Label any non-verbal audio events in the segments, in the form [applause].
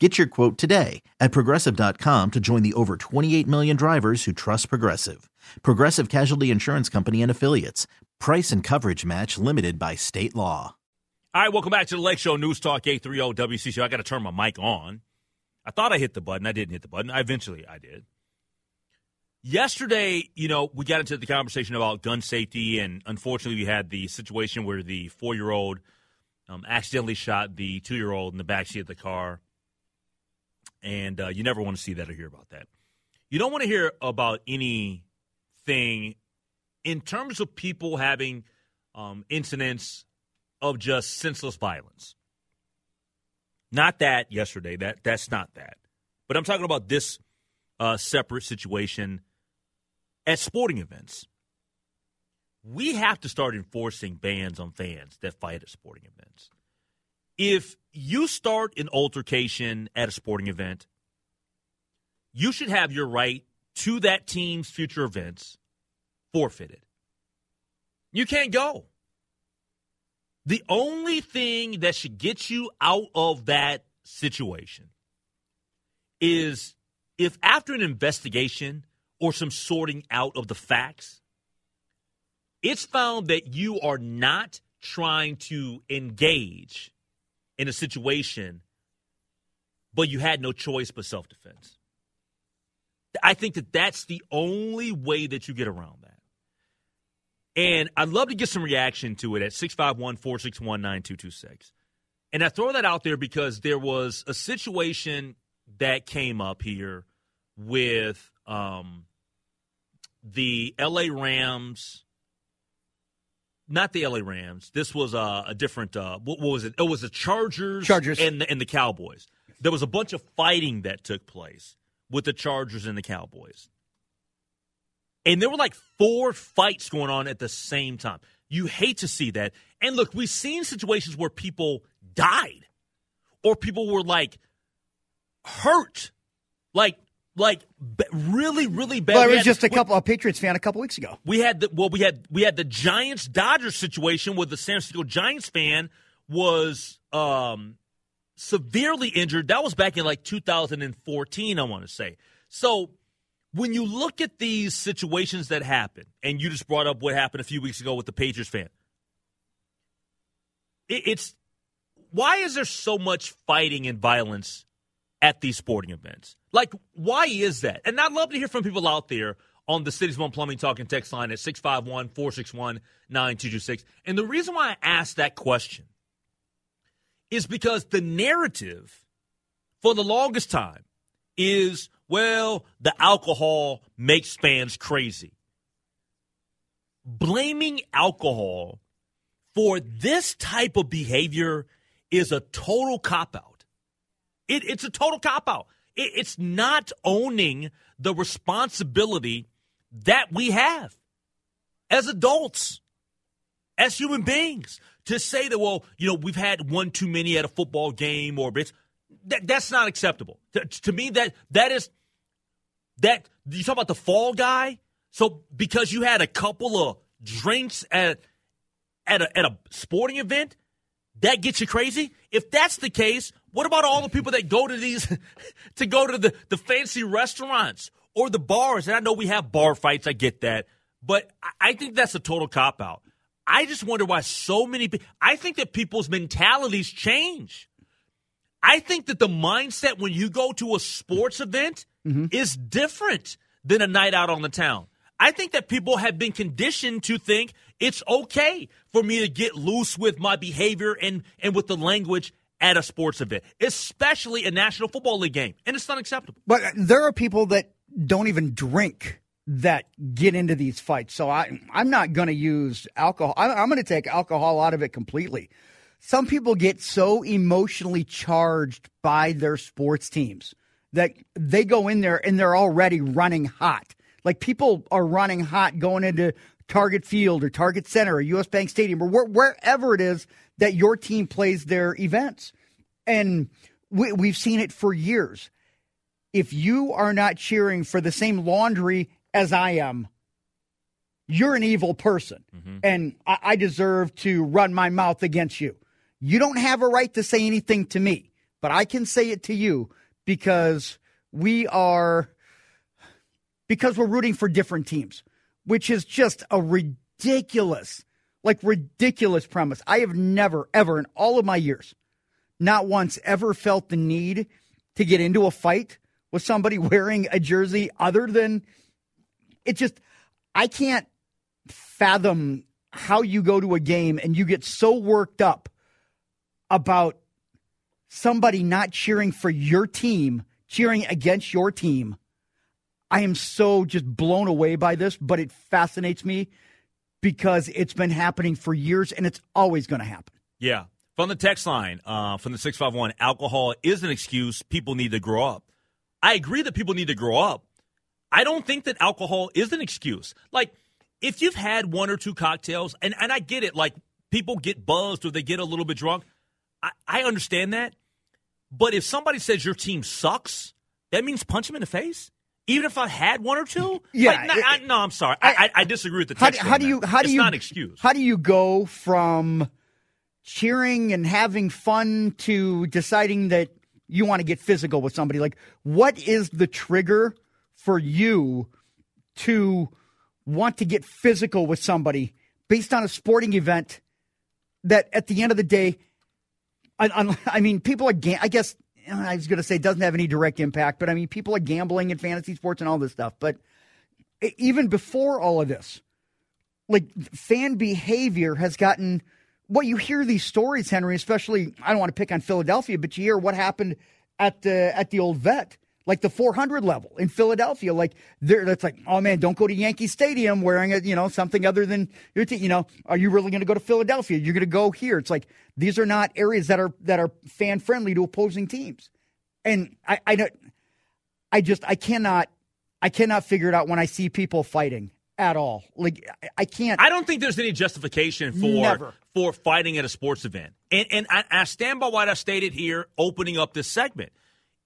Get your quote today at progressive.com to join the over 28 million drivers who trust Progressive. Progressive Casualty Insurance Company and Affiliates. Price and coverage match limited by state law. All right, welcome back to the Lake Show News Talk 830 WCCO. I got to turn my mic on. I thought I hit the button. I didn't hit the button. I eventually I did. Yesterday, you know, we got into the conversation about gun safety, and unfortunately, we had the situation where the four year old um, accidentally shot the two year old in the backseat of the car and uh, you never want to see that or hear about that. You don't want to hear about anything in terms of people having um, incidents of just senseless violence. Not that yesterday. That that's not that. But I'm talking about this uh, separate situation at sporting events. We have to start enforcing bans on fans that fight at sporting events if you start an altercation at a sporting event, you should have your right to that team's future events forfeited. You can't go. The only thing that should get you out of that situation is if after an investigation or some sorting out of the facts, it's found that you are not trying to engage in a situation, but you had no choice but self defense. I think that that's the only way that you get around that. And I'd love to get some reaction to it at 651 461 9226. And I throw that out there because there was a situation that came up here with um, the LA Rams not the LA Rams. This was uh, a different. Uh, what, what, was it? It was the Chargers, Chargers, and the, and the Cowboys. There was a bunch of fighting that took place with the Chargers and the Cowboys, and there were like four fights going on at the same time. You hate to see that. And look, we've seen situations where people died, or people were like hurt, like like really, really bad. Well, it was just a couple. A Patriots fan a couple weeks ago. We had the well, we had we had the Giants Dodgers situation where the San Francisco Giants fan was um, severely injured. That was back in like 2014, I want to say. So when you look at these situations that happen, and you just brought up what happened a few weeks ago with the Patriots fan, it, it's why is there so much fighting and violence at these sporting events? Like, why is that? And I'd love to hear from people out there on the Cities One Plumbing Talking text line at 651 461 9226. And the reason why I asked that question is because the narrative for the longest time is well, the alcohol makes fans crazy. Blaming alcohol for this type of behavior is a total cop out. It, it's a total cop out. It's not owning the responsibility that we have as adults, as human beings, to say that, well, you know, we've had one too many at a football game or it's that, that's not acceptable. To, to me, that that is that you talk about the fall guy. So because you had a couple of drinks at at a, at a sporting event, that gets you crazy? If that's the case, what about all the people that go to these [laughs] to go to the, the fancy restaurants or the bars? And I know we have bar fights, I get that. But I think that's a total cop out. I just wonder why so many people I think that people's mentalities change. I think that the mindset when you go to a sports event mm-hmm. is different than a night out on the town. I think that people have been conditioned to think it's okay for me to get loose with my behavior and, and with the language at a sports event, especially a National Football League game. And it's unacceptable. But there are people that don't even drink that get into these fights. So I, I'm not going to use alcohol. I'm, I'm going to take alcohol out of it completely. Some people get so emotionally charged by their sports teams that they go in there and they're already running hot. Like people are running hot going into Target Field or Target Center or US Bank Stadium or where, wherever it is that your team plays their events. And we, we've seen it for years. If you are not cheering for the same laundry as I am, you're an evil person. Mm-hmm. And I, I deserve to run my mouth against you. You don't have a right to say anything to me, but I can say it to you because we are because we're rooting for different teams, which is just a ridiculous, like ridiculous premise. I have never, ever in all of my years, not once ever felt the need to get into a fight with somebody [laughs] wearing a jersey other than it just, I can't fathom how you go to a game and you get so worked up about somebody not cheering for your team, cheering against your team I am so just blown away by this, but it fascinates me because it's been happening for years and it's always going to happen. Yeah. From the text line, uh, from the 651, alcohol is an excuse. People need to grow up. I agree that people need to grow up. I don't think that alcohol is an excuse. Like, if you've had one or two cocktails, and, and I get it, like, people get buzzed or they get a little bit drunk. I, I understand that. But if somebody says your team sucks, that means punch them in the face? Even if I had one or two, [laughs] yeah. Like, no, I, no, I'm sorry. I, I, I, disagree with the text. How, how do you? How do it's you? Not an excuse. How do you go from cheering and having fun to deciding that you want to get physical with somebody? Like, what is the trigger for you to want to get physical with somebody based on a sporting event that, at the end of the day, I, I mean, people are. I guess I was going to say doesn't have any direct impact, but I mean, people are gambling in fantasy sports and all this stuff. But even before all of this, like fan behavior has gotten what you hear these stories, Henry, especially I don't want to pick on Philadelphia, but you hear what happened at the at the old vet like the 400 level in Philadelphia. Like there, that's like, oh man, don't go to Yankee Stadium wearing a, you know, something other than your team. You know, are you really going to go to Philadelphia? You're going to go here. It's like these are not areas that are that are fan friendly to opposing teams. And I, I don't, I just, I cannot, I cannot figure it out when I see people fighting at all. Like I can't. I don't think there's any justification for never. for fighting at a sports event. And and I, I stand by what I stated here, opening up this segment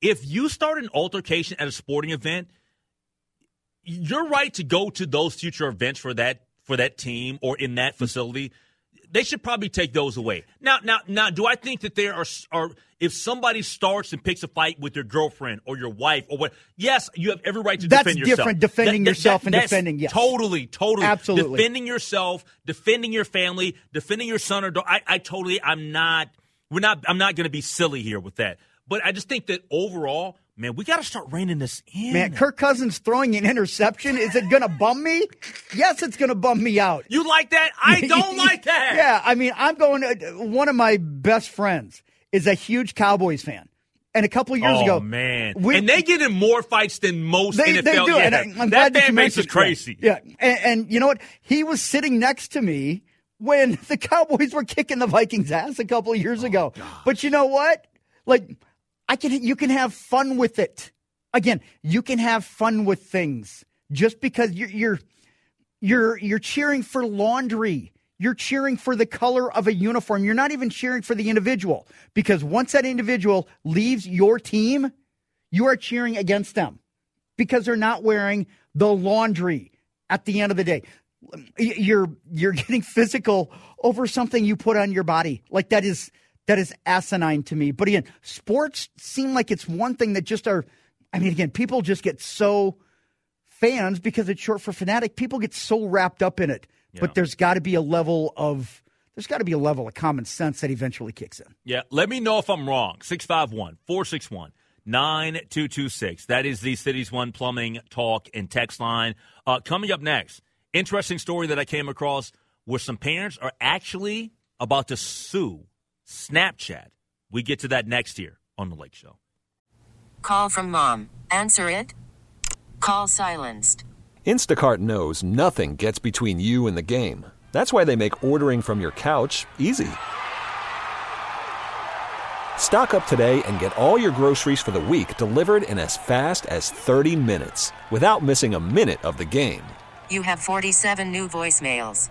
if you start an altercation at a sporting event, you're right to go to those future events for that for that team or in that facility. They should probably take those away. Now, now, now, do I think that there are, are if somebody starts and picks a fight with your girlfriend or your wife or what? Yes, you have every right to that's defend yourself. That's different. Defending that, yourself that, and defending, yes, totally, totally, absolutely. Defending yourself, defending your family, defending your son or daughter. I, I totally, I'm not. We're not. I'm not going to be silly here with that. But I just think that overall, man, we got to start reining this in. Man, Kirk Cousins throwing an interception, is it going to bum me? Yes, it's going to bum me out. You like that? I [laughs] don't like that. Yeah, I mean, I'm going to, one of my best friends is a huge Cowboys fan. And a couple of years oh, ago, man, we, and they get in more fights than most they, NFL. They do. Yeah. And I, am that fan base is crazy. Yeah, and, and you know what? He was sitting next to me when [laughs] the Cowboys were kicking the Vikings' ass a couple of years oh, ago. Gosh. But you know what? Like I can you can have fun with it. Again, you can have fun with things just because you're you're you're you're cheering for laundry. You're cheering for the color of a uniform. You're not even cheering for the individual because once that individual leaves your team, you are cheering against them because they're not wearing the laundry at the end of the day. You're you're [laughs] getting physical over something you put on your body. Like that is that is asinine to me. But again, sports seem like it's one thing that just are. I mean, again, people just get so fans because it's short for fanatic. People get so wrapped up in it. Yeah. But there's got to be a level of there's got to be a level of common sense that eventually kicks in. Yeah, let me know if I'm wrong. 651 461 9226. That is the Cities One Plumbing Talk and Text line. Uh, coming up next, interesting story that I came across where some parents are actually about to sue Snapchat. We get to that next year on The Lake Show. Call from mom. Answer it. Call silenced. Instacart knows nothing gets between you and the game. That's why they make ordering from your couch easy. Stock up today and get all your groceries for the week delivered in as fast as 30 minutes without missing a minute of the game. You have 47 new voicemails.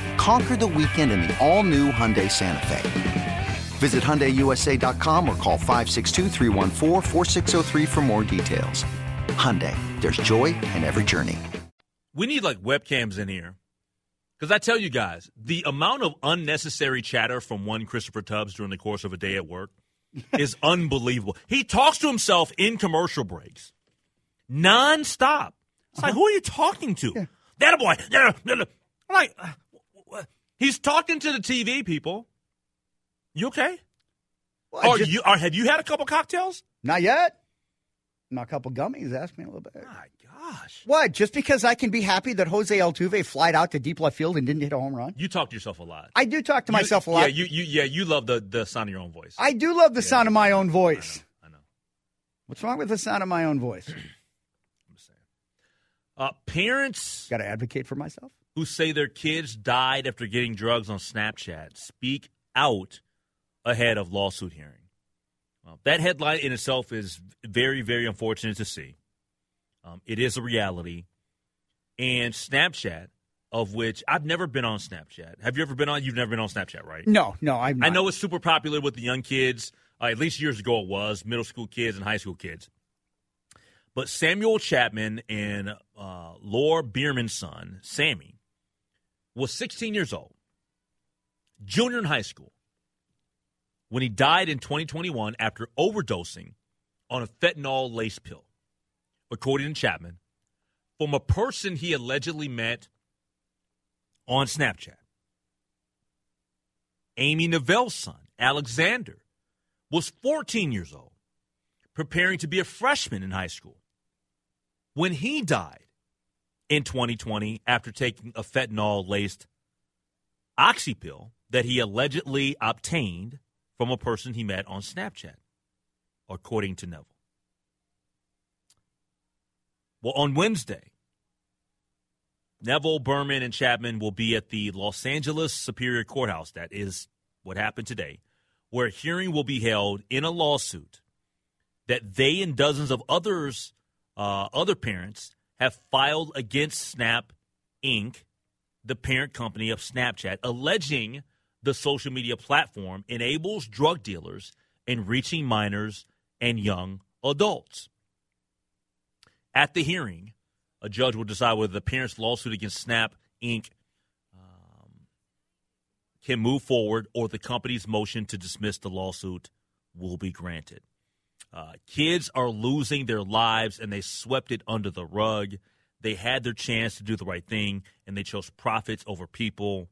Conquer the weekend in the all new Hyundai Santa Fe. Visit HyundaiUSA.com or call 562 for more details. Hyundai, there's joy in every journey. We need like webcams in here. Because I tell you guys, the amount of unnecessary chatter from one Christopher Tubbs during the course of a day at work [laughs] is unbelievable. He talks to himself in commercial breaks, nonstop. It's like, uh-huh. who are you talking to? Yeah. That boy. I'm like, he's talking to the TV people. You okay? Well, I Or just- you? Or have you had a couple cocktails? Not yet. Not a couple gummies. Ask me a little bit. My gosh. What? Just because I can be happy that Jose Altuve flied out to deep left field and didn't hit a home run? You talk to yourself a lot. I do talk to You- myself a lot. Yeah, you, you, yeah, you love the, the sound of your own voice. I do love the sound of my own voice. I know. What's wrong with the sound of my own voice? [clears throat] I'm saying. Uh, parents Got to advocate for myself. Who say their kids died after getting drugs on Snapchat speak out ahead of lawsuit hearing. Well, that headline in itself is very, very unfortunate to see. Um, it is a reality. And Snapchat, of which I've never been on Snapchat. Have you ever been on? You've never been on Snapchat, right? No, no, I'm. I know it's super popular with the young kids. Uh, at least years ago, it was middle school kids and high school kids. But Samuel Chapman and uh, Laura Berman's son, Sammy, was 16 years old, junior in high school, when he died in 2021 after overdosing on a fentanyl lace pill, according to Chapman, from a person he allegedly met on Snapchat. Amy Neville's son, Alexander, was 14 years old, preparing to be a freshman in high school when he died in 2020 after taking a fentanyl laced oxy pill that he allegedly obtained from a person he met on Snapchat, according to Neville. Well, on Wednesday, Neville, Berman, and Chapman will be at the Los Angeles Superior Courthouse. That is what happened today, where a hearing will be held in a lawsuit that they and dozens of others, uh, other parents, have filed against Snap Inc., the parent company of Snapchat, alleging the social media platform enables drug dealers in reaching minors and young adults. At the hearing, a judge will decide whether the parents' lawsuit against Snap Inc. um, can move forward or the company's motion to dismiss the lawsuit will be granted. Uh, kids are losing their lives and they swept it under the rug. They had their chance to do the right thing and they chose profits over people.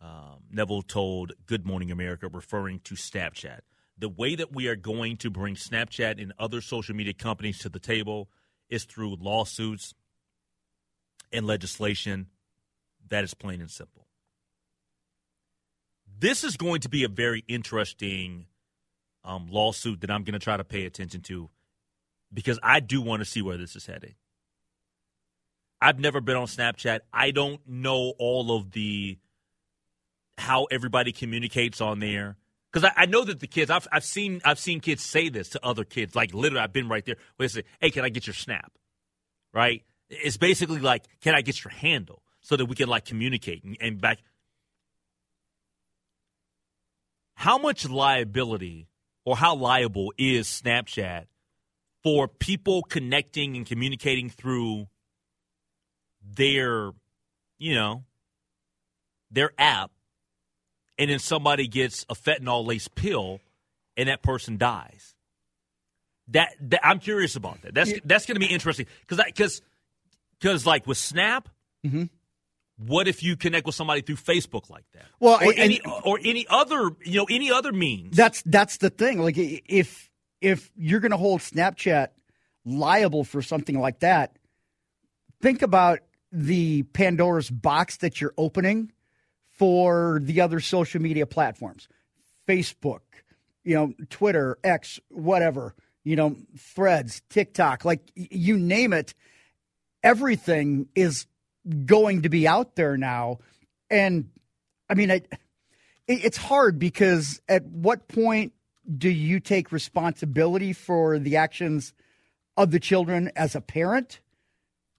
Um, Neville told Good Morning America, referring to Snapchat. The way that we are going to bring Snapchat and other social media companies to the table is through lawsuits and legislation. That is plain and simple. this is going to be a very interesting um, lawsuit that I'm going to try to pay attention to because I do want to see where this is heading. I've never been on Snapchat. I don't know all of the how everybody communicates on there because I, I, know that the kids I've, I've seen I've seen kids say this to other kids like literally I've been right there where they say hey can I get your snap right it's basically like can I get your handle so that we can like communicate and, and back how much liability or how liable is Snapchat for people connecting and communicating through their you know their app and then somebody gets a fentanyl laced pill and that person dies. That, that I'm curious about that. That's that's going to be interesting because because because like with Snap, mm-hmm. What if you connect with somebody through Facebook like that? Well, or and, any or any other you know any other means. That's that's the thing. Like if if you're going to hold Snapchat liable for something like that, think about the Pandora's box that you're opening for the other social media platforms Facebook, you know, Twitter, X, whatever, you know, threads, TikTok, like you name it. Everything is going to be out there now. And I mean, it, it's hard because at what point do you take responsibility for the actions of the children as a parent?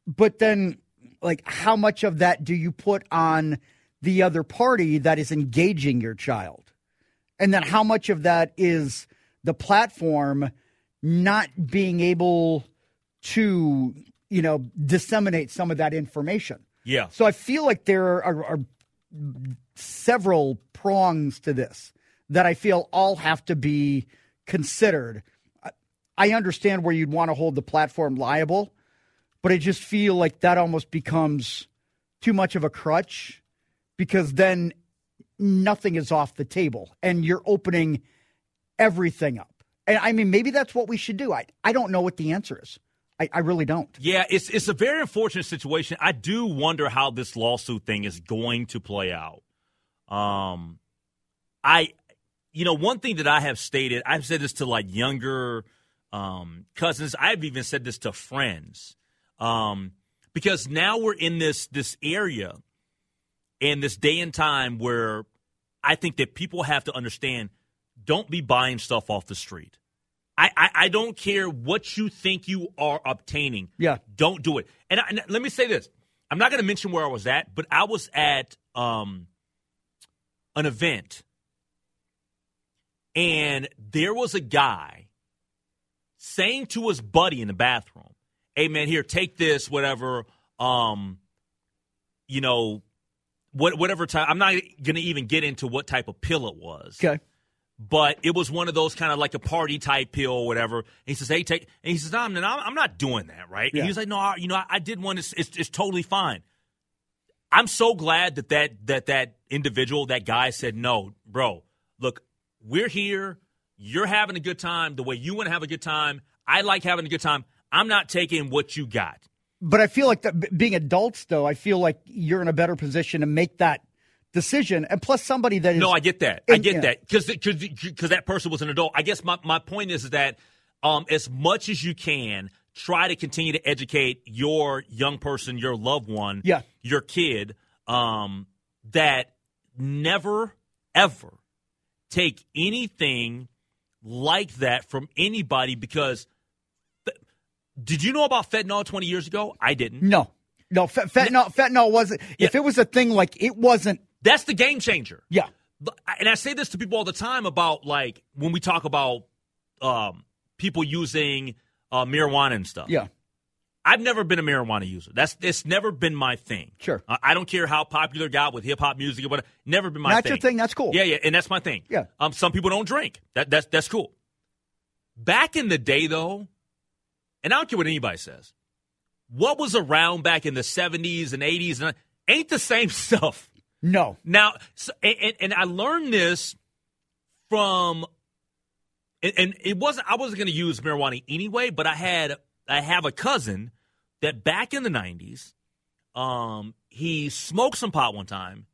But then, like, how much of that do you put on the other party that is engaging your child? And then how much of that is the platform not being able to, you know, disseminate some of that information? Yeah. So I feel like there are, are several prongs to this that I feel all have to be considered. I understand where you'd want to hold the platform liable, but I just feel like that almost becomes too much of a crutch because then nothing is off the table and you're opening everything up. And I mean, maybe that's what we should do. I, I don't know what the answer is. I, I really don't. Yeah, it's it's a very unfortunate situation. I do wonder how this lawsuit thing is going to play out. Um, I, you know, one thing that I have stated, I've said this to like younger um, cousins. I've even said this to friends, um, because now we're in this this area and this day and time where I think that people have to understand don't be buying stuff off the street. I, I, I don't care what you think you are obtaining. Yeah. Don't do it. And, I, and let me say this I'm not going to mention where I was at, but I was at um, an event and there was a guy saying to his buddy in the bathroom, hey man, here, take this, whatever. Um, you know, what, whatever time. I'm not going to even get into what type of pill it was. Okay. But it was one of those kind of like a party type pill or whatever. And he says, "Hey, take." And he says, "No, I'm, I'm not doing that, right?" Yeah. And he's like, "No, I, you know, I, I did one. It's, it's, it's totally fine." I'm so glad that that that that individual, that guy, said, "No, bro. Look, we're here. You're having a good time the way you want to have a good time. I like having a good time. I'm not taking what you got." But I feel like that, being adults, though, I feel like you're in a better position to make that decision. And plus, somebody that is no, I get that. I get yeah. that because because that person was an adult. I guess my, my point is, is that um, as much as you can, try to continue to educate your young person, your loved one, Yeah. your kid, um, that never ever take anything like that from anybody because. Did you know about fentanyl 20 years ago? I didn't. no, no fentanyl. Fentanyl wasn't. If it was a thing like it wasn't. That's the game changer. Yeah, and I say this to people all the time about like when we talk about um, people using uh, marijuana and stuff. yeah, I've never been a marijuana user. That's it's never been my thing. Sure. I, I don't care how popular it got with hip hop music or whatever. Never been my That's thing. That's your thing, that's cool. Yeah, yeah, and that's my thing. Yeah. Um, some people don't drink. That that's that's cool. Back in the day, though, and I don't care what anybody says. What was around back in the seventies and eighties and ain't the same [laughs] stuff. No, Now, so, and, and I learned this from, and, and it wasn't. I wasn't going to use marijuana anyway, but I had I have a cousin that back in the '90s, um, he smoked some pot one time,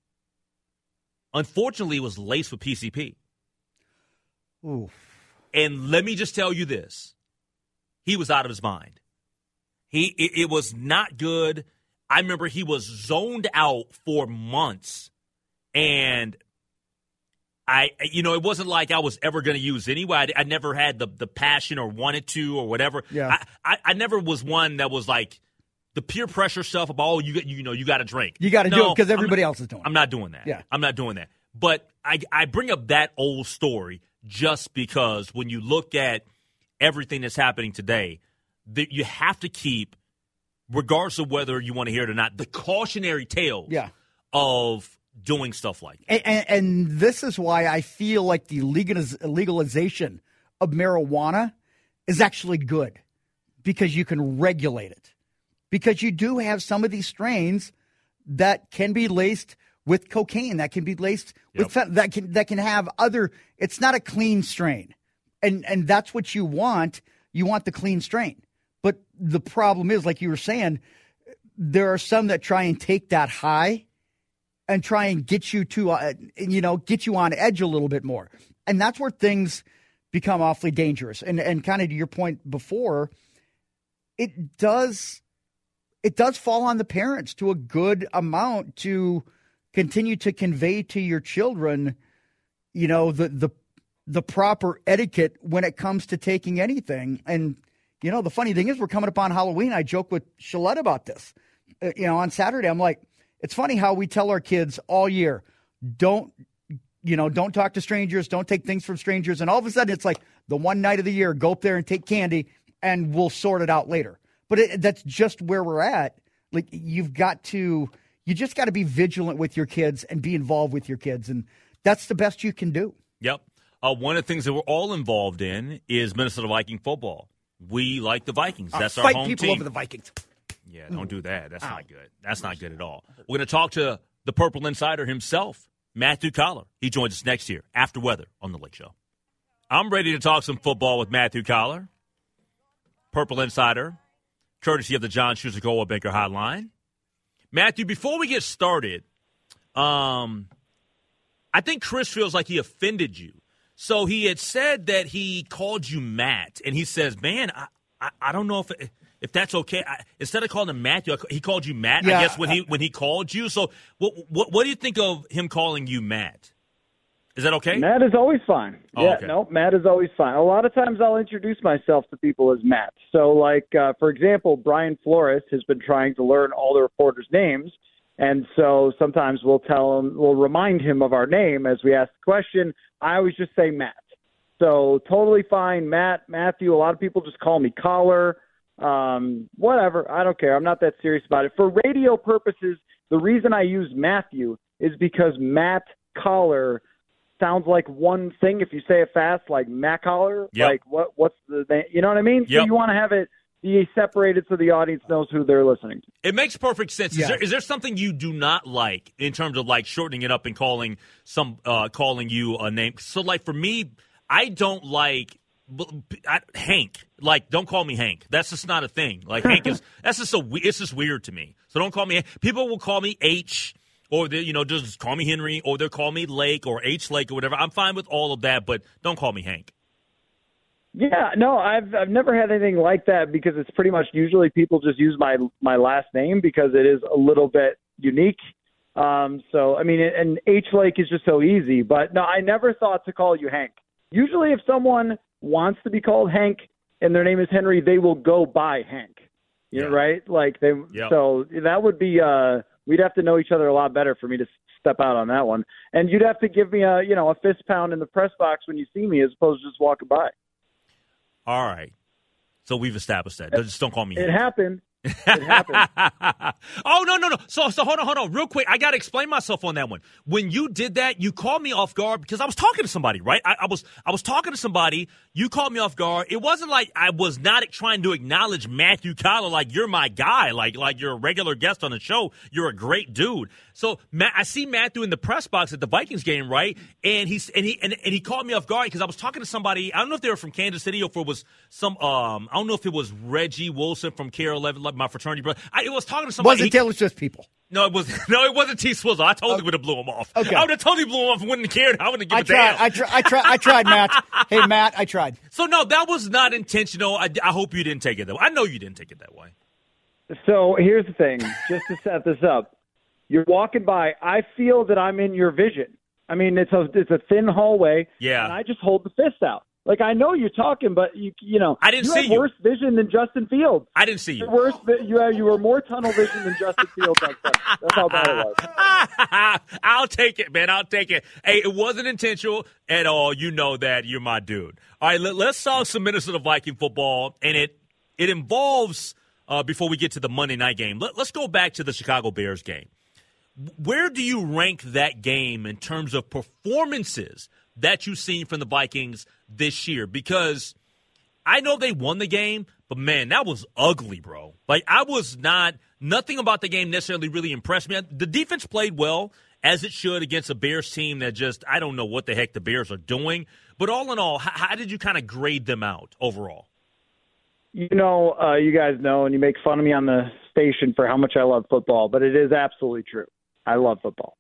unfortunately, it was laced with PCP. Ooh. And let me just tell you this: he was out of his mind. He it, it was not good. I remember he was zoned out for months, and I, you know, it wasn't like I was ever going to use anyway. I, I, never had the the passion or wanted to or whatever. Yeah. I, I, I never was one that was like the peer pressure stuff about oh you you know you got to drink. You got to no, do it because everybody I'm, else is doing. it. I'm not doing that. Yeah. I'm not doing that. But I I bring up that old story just because when you look at everything that's happening today, that you have to keep, regardless of whether you want to hear it or not, the cautionary tales Yeah. of doing stuff like that. And, and, and this is why I feel like the legaliz- legalization of marijuana is actually good because you can regulate it. Because you do have some of these strains that can be laced with cocaine, that can be laced with Yep. fent- that can that can have other. It's not a clean strain, and and that's what you want. You want the clean strain, the problem is, like you were saying, there are some that try and take that high and try and get you to uh, you know get you on edge a little bit more. And that's where things become awfully dangerous. And and kind of to your point before it does it does fall on the parents to a good amount to continue to convey to your children you know the the the proper etiquette when it comes to taking anything. And you know the funny thing is we're coming up on halloween. I joke with Shalette about this. Uh, you know on saturday i'm like it's funny how we tell our kids all year don't you know don't talk to strangers don't take things from strangers. And all of a sudden it's like the one night of the year go up there and take candy and we'll sort it out later. But it, that's just where we're at. Like you've got to you just got to be vigilant with your kids and be involved with your kids. And that's the best you can do. Yep. Uh, one of the things that we're all involved in is Minnesota Viking football. We like the Vikings. That's our fight home people team. over the vikings Yeah, don't do that. That's not good. That's not good at all. We're going to talk to the Purple Insider himself, Matthew Coller. He joins us next year after weather on the Lake Show. I'm ready to talk some football with Matthew Coller, Purple Insider, courtesy of the John Shusakoa Banker Hotline. Matthew, before we get started, um, I think Chris feels like he offended you. So he had said that he called you Matt, and he says, "Man, I, I, I don't know if if that's okay. I, instead of calling him Matthew, he called you Matt. Yeah, I guess when he when he called you. So what what what do you think of him calling you Matt? Is that okay? Matt is always fine. Oh, yeah, okay. no, Matt is always fine. A lot of times I'll introduce myself to people as Matt. So, like, uh, for example, Brian Flores has been trying to learn all the reporters' names. And so sometimes we'll tell him, we'll remind him of our name as we ask the question. I always just say Matt. So totally fine, Matt, Matthew. A lot of people just call me Coller. Um, whatever. I don't care. I'm not that serious about it. For radio purposes, the reason I use Matthew is because Matt Coller sounds like one thing. If you say it fast, like Matt Coller, Yep. like what? What's the? name? You know what I mean? Yep. So you want to have it be separated so the audience knows who they're listening to. It makes perfect sense. Is, Yeah. there, is there something you do not like in terms of like shortening it up and calling some uh, calling you a name? So like for me, I don't like b- b- I, Hank. Like don't call me Hank. That's just not a thing. Like Hank is [laughs] that's just a it's just weird to me. So don't call me. People will call me H. Or they, you know, just call me Henry, or they'll call me Lake or H Lake or whatever. I'm fine with all of that, but don't call me Hank. Yeah, no, I've I've never had anything like that because it's pretty much usually people just use my my last name because it is a little bit unique. Um, so I mean, and H Lake is just so easy. But no, I never thought to call you Hank. Usually, if someone wants to be called Hank and their name is Henry, they will go by Hank. You know, right? Like they. Yep. So that would be. uh We'd have to know each other a lot better for me to step out on that one. And you'd have to give me a you know a fist pound in the press box when you see me, as opposed to just walking by. All right. So we've established that. Just don't call me It Hank. happened. It happened. [laughs] oh no no no! So so hold on hold on real quick. I got to explain myself on that one. When you did that, you called me off guard because I was talking to somebody, right? I, I was I was talking to somebody. You called me off guard. It wasn't like I was not trying to acknowledge Matthew Coller like you're my guy, like like you're a regular guest on the show. You're a great dude. So Matt, I see Matthew in the press box at the Vikings game, right? And he's and he and, and he called me off guard because I was talking to somebody. I don't know if they were from Kansas City or if it was some. Um, I don't know if it was Reggie Wilson from KARE 11, like my fraternity brother. I it was talking to somebody. was it he- Taylor Swift people No, it was no, it wasn't T Swizzle. I totally would have blew him off. Okay. I would have totally blew him off and wouldn't have cared. I wouldn't have I given a tried. damn. I tried. I tried. I tried. Matt. [laughs] Hey, Matt. I tried. so no, that was not intentional. I, I hope you didn't take it that way. I know you didn't take it that way. So here's the thing, just to set this up. You're walking by. I feel that I'm in your vision. I mean, it's a it's a thin hallway. Yeah. And I just hold the fist out. Like I know you're talking, but you you know I didn't you see have you. worse vision than Justin Fields. I didn't see you. You're worse. You have, you were more tunnel vision than Justin Fields on Sunday. That's how bad it was. [laughs] I'll take it, man. I'll take it. Hey, it wasn't intentional at all. You know that. You're my dude. All right, let, us talk some Minnesota Viking football, and it it involves uh, before we get to the Monday night game. Let, let's go back to the Chicago Bears game. Where do you rank that game in terms of performances that you've seen from the Vikings this year? Because I know they won the game, but man, that was ugly, bro. Like I was not nothing about the game necessarily really impressed me. The defense played well as it should against a Bears team that just I don't know what the heck the Bears are doing. But all in all, how, how did you kind of grade them out overall? You know, uh, you guys know, and you make fun of me on the station for how much I love football, but it is absolutely true. I love football.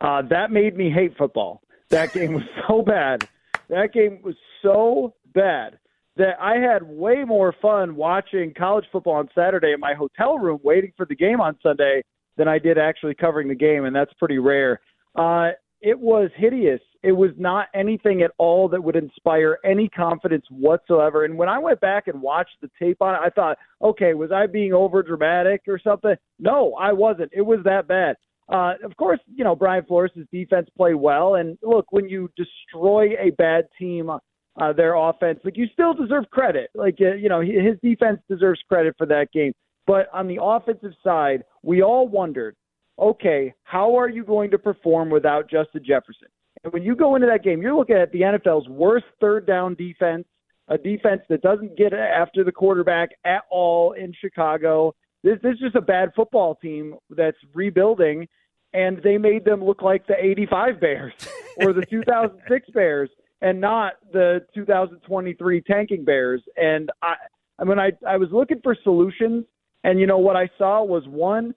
Uh, that made me hate football. That game was [laughs] so bad. That game was so bad that I had way more fun watching college football on Saturday in my hotel room waiting for the game on Sunday than I did actually covering the game, and that's pretty rare. Uh, it was hideous. It was not anything at all that would inspire any confidence whatsoever. And when I went back and watched the tape on it, I thought, okay, was I being over dramatic or something? No, I wasn't. It was that bad. Uh, of course, you know, Brian Flores' defense played well. And look, when you destroy a bad team, uh, their offense, like you still deserve credit. Like, uh, you know, his defense deserves credit for that game. But on the offensive side, we all wondered, okay, how are you going to perform without Justin Jefferson? And when you go into that game, you're looking at the NFL's worst third down defense, a defense that doesn't get after the quarterback at all in Chicago. This, this is just a bad football team that's rebuilding, and they made them look like the 85 Bears [laughs] or the 2006 Bears and not the 2023 tanking Bears. And I, I mean, I, I was looking for solutions, and you know what I saw was one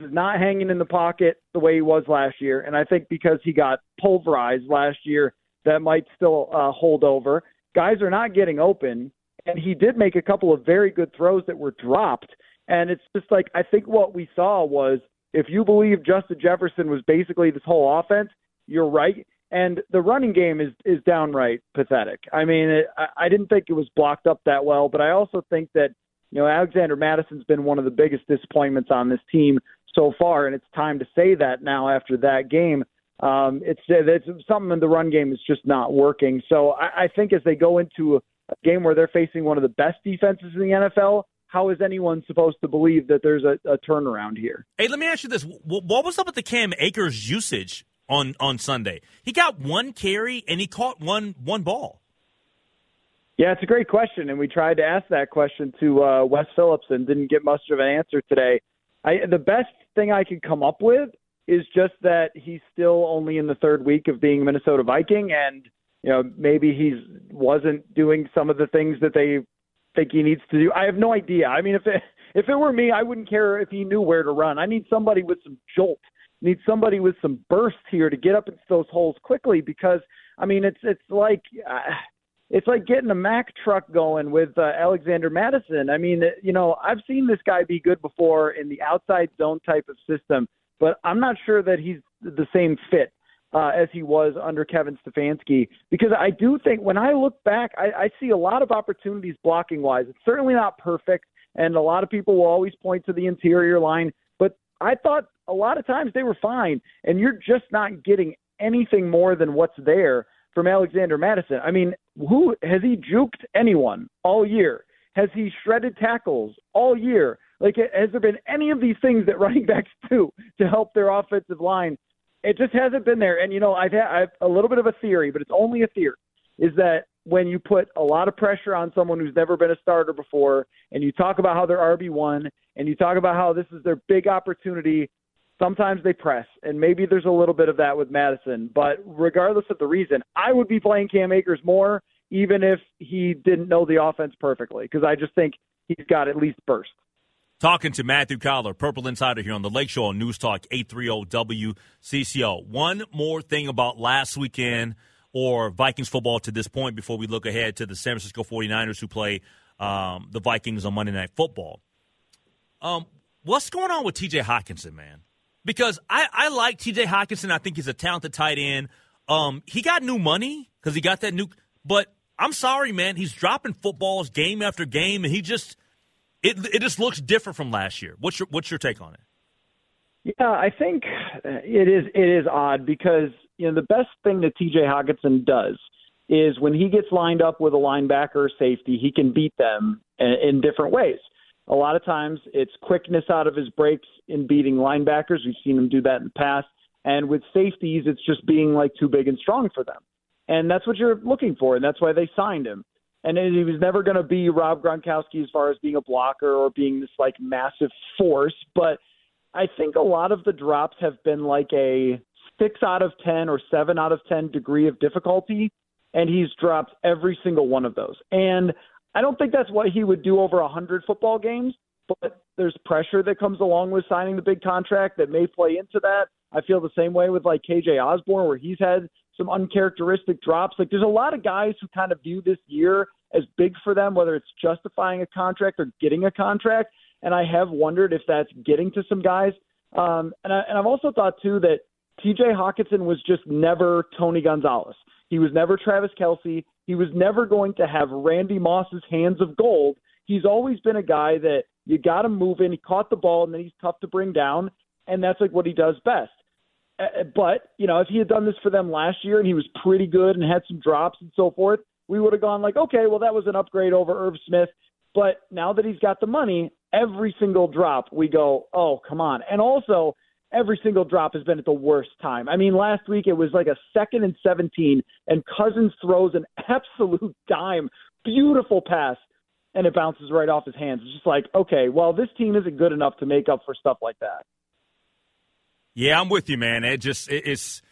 not hanging in the pocket the way he was last year, and I think because he got pulverized last year, that might still uh, hold over. Guys are not getting open, and he did make a couple of very good throws that were dropped. And it's just like I think what we saw was if you believe Justin Jefferson was basically this whole offense, you're right. And the running game is is downright pathetic. I mean, it, I, I didn't think it was blocked up that well, but I also think that you know Alexander Mattison's been one of the biggest disappointments on this team so far, and it's time to say that now after that game. Um, it's it's something in the run game is just not working. So I, I think as they go into a, a game where they're facing one of the best defenses in the NFL, how is anyone supposed to believe that there's a, a turnaround here? Hey, let me ask you this: what, was up with the Cam Akers usage on on Sunday? He got one carry and he caught one one ball. Yeah, it's a great question, and we tried to ask that question to uh, Wes Phillips and didn't get much of an answer today. I, the best thing I could come up with is just that he's still only in the third week of being a Minnesota Viking, and you know maybe he's wasn't doing some of the things that they think he needs to do. I have no idea. I mean, if it, if it were me, I wouldn't care if he knew where to run. I need somebody with some jolt. I need somebody with some burst here to get up into those holes quickly because I mean it's it's like uh, it's like getting a Mack truck going with uh, Alexander Mattison. I mean, you know, I've seen this guy be good before in the outside zone type of system, but I'm not sure that he's the same fit uh, as he was under Kevin Stefanski. Because I do think when I look back, I, I see a lot of opportunities blocking wise. It's certainly not perfect, and a lot of people will always point to the interior line. But I thought a lot of times they were fine, and you're just not getting anything more than what's there from Alexander Mattison. I mean, who has he juked anyone all year? Has he shredded tackles all year? Like, has there been any of these things that [laughs] running backs do to help their offensive line? It just hasn't been there. And you know, I've had I've a little bit of a theory, but it's only a theory. Is that when you put a lot of pressure on someone who's never been a starter before, and you talk about how they're RB one, and you talk about how this is their big opportunity sometimes they press, and maybe there's a little bit of that with Mattison. But regardless of the reason, I would be playing Cam Akers more, even if he didn't know the offense perfectly, because I just think he's got at least burst. Talking to Matthew Coller, Purple Insider here on the Lake Show on News Talk 830 WCCO. One more thing about last weekend or Vikings football to this point before we look ahead to the San Francisco 49ers who play um, the Vikings on Monday Night Football. Um, what's going on with TJ Hockenson, man? Because I, I like TJ Hockenson. I think he's a talented tight end. Um, he got new money because he got that new, but I'm sorry, man. He's dropping footballs game after game, and he just it it just looks different from last year. What's your what's your take on it? Yeah, I think uh, it is it is odd because you know the best thing that T.J. Hockenson does is when he gets lined up with a linebacker or safety, he can beat them in different ways. A lot of times it's quickness out of his breaks in beating linebackers. We've seen him do that in the past. And with safeties, it's just being like too big and strong for them. And that's what you're looking for, and that's why they signed him and he was never going to be Rob Gronkowski as far as being a blocker or being this like massive force. But I think a lot of the drops have been like a six out of ten or seven out of ten degree of difficulty, and he's dropped every single one of those. And I don't think that's what he would do over a hundred football games, but there's pressure that comes along with signing the big contract that may play into that. I feel the same way with like KJ Osborn, where he's had some uncharacteristic drops. Like there's a lot of guys who kind of view this year as big for them, whether it's justifying a contract or getting a contract. And I have wondered if that's getting to some guys. Um, and, I, and I've also thought too that T.J. Hockenson was just never Tony Gonzalez. He was never Travis Kelce. He was never going to have Randy Moss's hands of gold. He's always been a guy that you got him moving. He caught the ball, and then he's tough to bring down, and that's like what he does best. Uh, but you know, if he had done this for them last year and he was pretty good and had some drops and so forth, we would have gone like, okay, well that was an upgrade over Irv Smith. But now that he's got the money, every single drop we go, oh come on. And also, every single drop has been at the worst time. I mean, last week it was like a second and 17, and Cousins throws an [laughs] absolute dime, beautiful pass, and it bounces right off his hands. It's just like, okay, well, this team isn't good enough to make up for stuff like that. Yeah, I'm with you, man. It just it, it's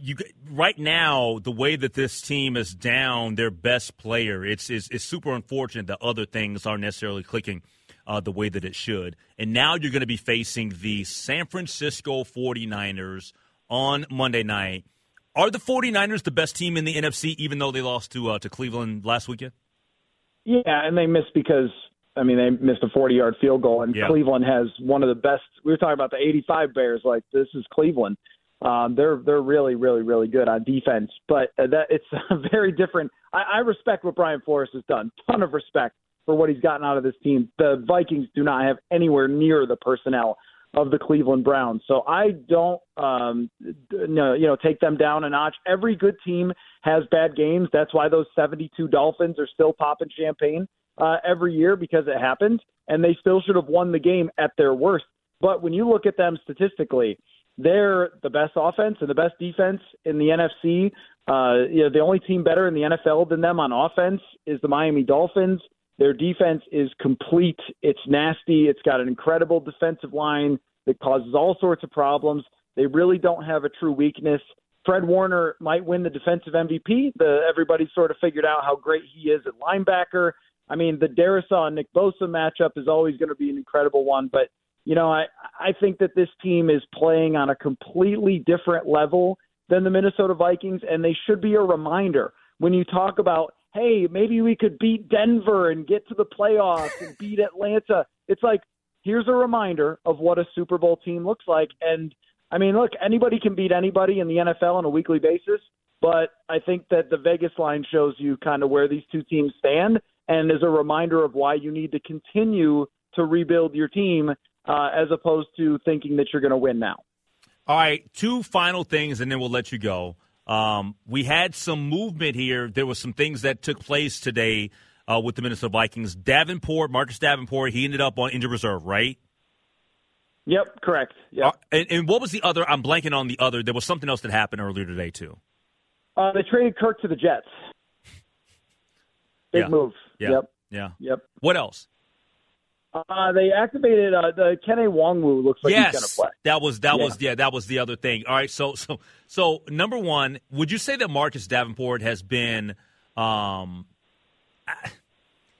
you right now the way that this team is down their best player. It's it's, it's super unfortunate that other things aren't necessarily clicking uh, the way that it should. And now you're going to be facing the San Francisco 49ers on Monday night. Are the 49ers the best team in the NFC, even though they lost to uh, to Cleveland last weekend? Yeah, and they missed because I mean, they missed a 40 yard field goal, and yeah. Cleveland has one of the best. We were talking about the 85 Bears, like this is Cleveland. Um, they're they're really really really good on defense, but that it's [laughs] a very different. I, I respect what Brian Flores has done, ton of respect for what he's gotten out of this team. The Vikings do not have anywhere near the personnel of the Cleveland Browns, so I don't um, no, you know take them down a notch. Every good team has bad games. That's why those 72 Dolphins are still popping champagne uh, every year because it happened, and they still should have won the game at their worst. But when you look at them statistically, they're the best offense and the best defense in the NFC. Uh, you know, the only team better in the NFL than them on offense is the Miami Dolphins. Their defense is complete. It's nasty. It's got an incredible defensive line that causes all sorts of problems. They really don't have a true weakness. Fred Warner might win the defensive MVP. The everybody sort of figured out how great he is at linebacker. I mean, the Darrisaw and Nick Bosa matchup is always going to be an incredible one, but you know, I I think that this team is playing on a completely different level than the Minnesota Vikings, and they should be a reminder when you talk about, hey, maybe we could beat Denver and get to the playoffs and beat Atlanta. It's like here's a reminder of what a Super Bowl team looks like, and I mean, look, anybody can beat anybody in the NFL on a weekly basis, but I think that the Vegas line shows you kind of where these two teams stand and is a reminder of why you need to continue to rebuild your team uh, as opposed to thinking that you're going to win now. All right, two final things, and then we'll let you go. Um, we had some movement here. There was some things that took place today uh, with the Minnesota Vikings. Davenport, Marcus Davenport, he ended up on injured reserve, right? Yep, correct. Yep. Uh, and, and, what was the other? I'm blanking on the other. There was something else that happened earlier today too. Uh, they traded Kirk to the Jets. Big yeah. move. Yeah. Yep. Yeah. Yep. What else? Uh, they activated uh, the Kene Nwangwu. Looks like yes, he's going to play. That was that yeah. was yeah that was the other thing. All right, so so so number one, would you say that Marcus Davenport has been um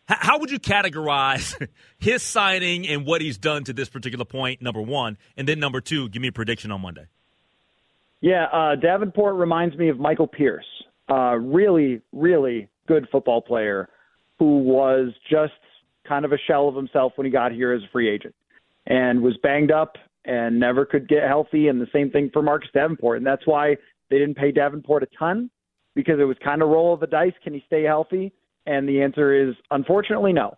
how would you categorize [laughs] his signing and what he's done to this particular point? Number one, and then number two, give me a prediction on Monday. Yeah, uh, Davenport reminds me of Michael Pierce. Uh, really, really good football player who was just kind of a shell of himself when he got here as a free agent and was banged up and never could get healthy. And the same thing for Marcus Davenport. And that's why they didn't pay Davenport a ton because it was kind of roll of the dice. Can he stay healthy? And the answer is unfortunately no.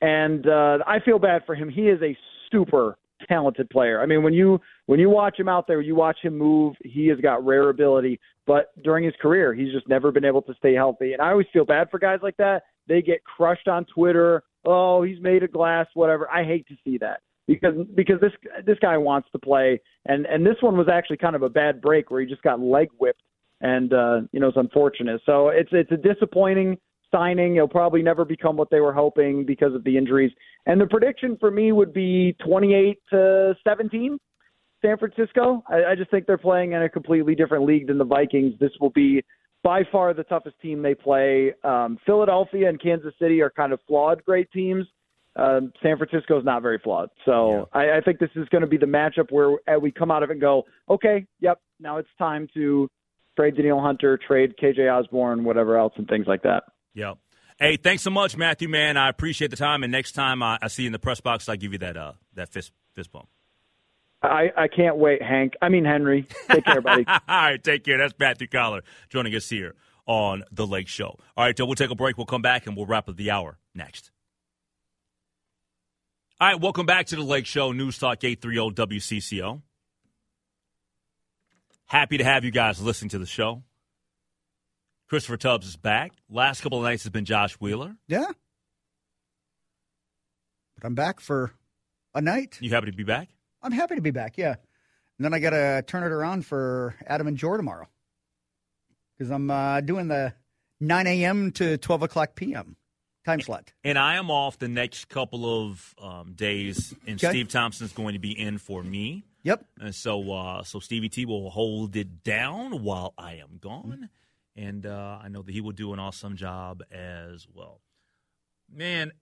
And uh, I feel bad for him. He is a super talented player. I mean, when you when you watch him out there, you watch him move. He has got rare ability, but during his career, he's just never been able to stay healthy. And I always feel bad for guys like that. They get crushed on Twitter. Oh, he's made of glass, whatever. I hate to see that because because this this guy wants to play, and and this one was actually kind of a bad break where he just got leg whipped, and uh, you know it's unfortunate. So it's it's a disappointing signing. He'll probably never become what they were hoping because of the injuries. And the prediction for me would be 28 to 17. San Francisco. I, I just think they're playing in a completely different league than the Vikings. This will be by far the toughest team they play. Um, Philadelphia and Kansas City are kind of flawed, great teams. Um, San Francisco is not very flawed. So yeah. I, I think this is going to be the matchup where uh, we come out of it and go, okay, yep, now it's time to trade Danielle Hunter, trade KJ Osborn, whatever else, and things like that. Yep. Hey, thanks so much, Matthew. Man, I appreciate the time. And next time I, I see you in the press box, I give you that uh, that fist fist bump. I, I can't wait, Hank. I mean Henry. Take care, buddy. [laughs] All right, take care. That's Matthew Coller joining us here on the Lake Show. All right, so we'll take a break. We'll come back and we'll wrap up the hour next. All right, welcome back to the Lake Show, News Talk 830 WCCO. Happy to have you guys listening to the show. Christopher Tubbs is back. Last couple of nights has been Josh Wheeler. Yeah. But I'm back for a night. You happy to be back? I'm happy to be back, yeah. And then I got to turn it around for Adam and Jor tomorrow because I'm uh, doing the 9 a.m. to 12 o'clock p.m. time slot. And I am off the next couple of um, days, and okay. Steve Thompson's going to be in for me. Yep. And so, uh, so Stevie T will hold it down while I am gone and uh, I know that he will do an awesome job as well. Man,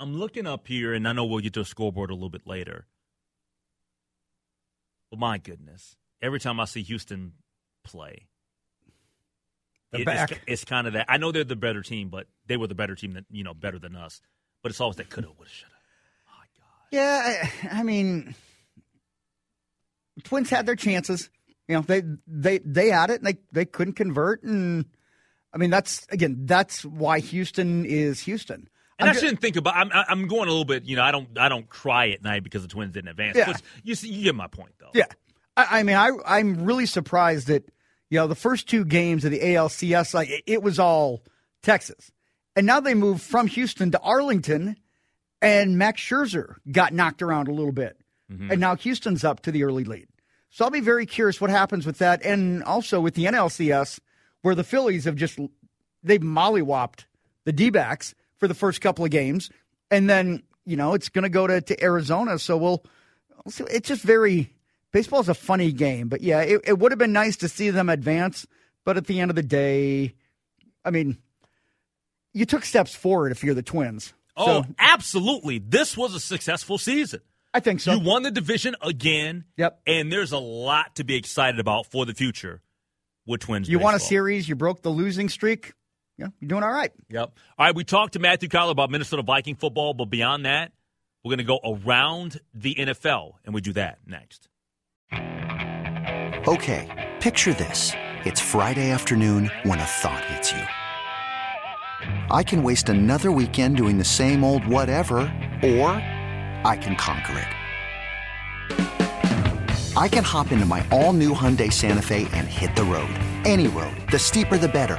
I'm looking up here, and I know we'll get to a scoreboard a little bit later. But my goodness, every time I see Houston play, it, back. It's, it's, kind of that. I know they're the better team, but they were the better team than you know, better than us. But it's always that coulda, woulda, shoulda. My God. Yeah, I, I mean, Twins had their chances. You know, they they they had it and they they couldn't convert and I mean that's again that's why Houston is Houston. And I'm I should not think about. I'm I'm going a little bit. You know, I don't I don't cry at night because the Twins didn't advance. Yeah. you see, you get my point though. Yeah, I, I mean, I I'm really surprised that you know the first two games of the ALCS like it, it was all Texas, and now they moved from Houston to Arlington, and Max Scherzer got knocked around a little bit, mm-hmm. and now Houston's up to the early lead. So I'll be very curious what happens with that, and also with the NLCS, where the Phillies have just they've mollywopped the D-backs for the first couple of games, and then you know it's going to go to to Arizona. So we'll. It's just very baseball is a funny game, but yeah, it, it would have been nice to see them advance. But at the end of the day, I mean, you took steps forward if you're the Twins. Oh, absolutely! This was a successful season. I think so. You won the division again. Yep. And there's a lot to be excited about for the future with Twins. You baseball. won a series. You broke the losing streak. Yeah, you're doing all right. Yep. All right. We talked to Matthew Coller about Minnesota Viking football, but beyond that, we're going to go around the NFL, and we do that next. Okay. Picture this: it's Friday afternoon when a thought hits you. I can waste another weekend doing the same old whatever, or. I can conquer it. I can hop into my all new Hyundai Santa Fe and hit the road. Any road. The steeper, the better.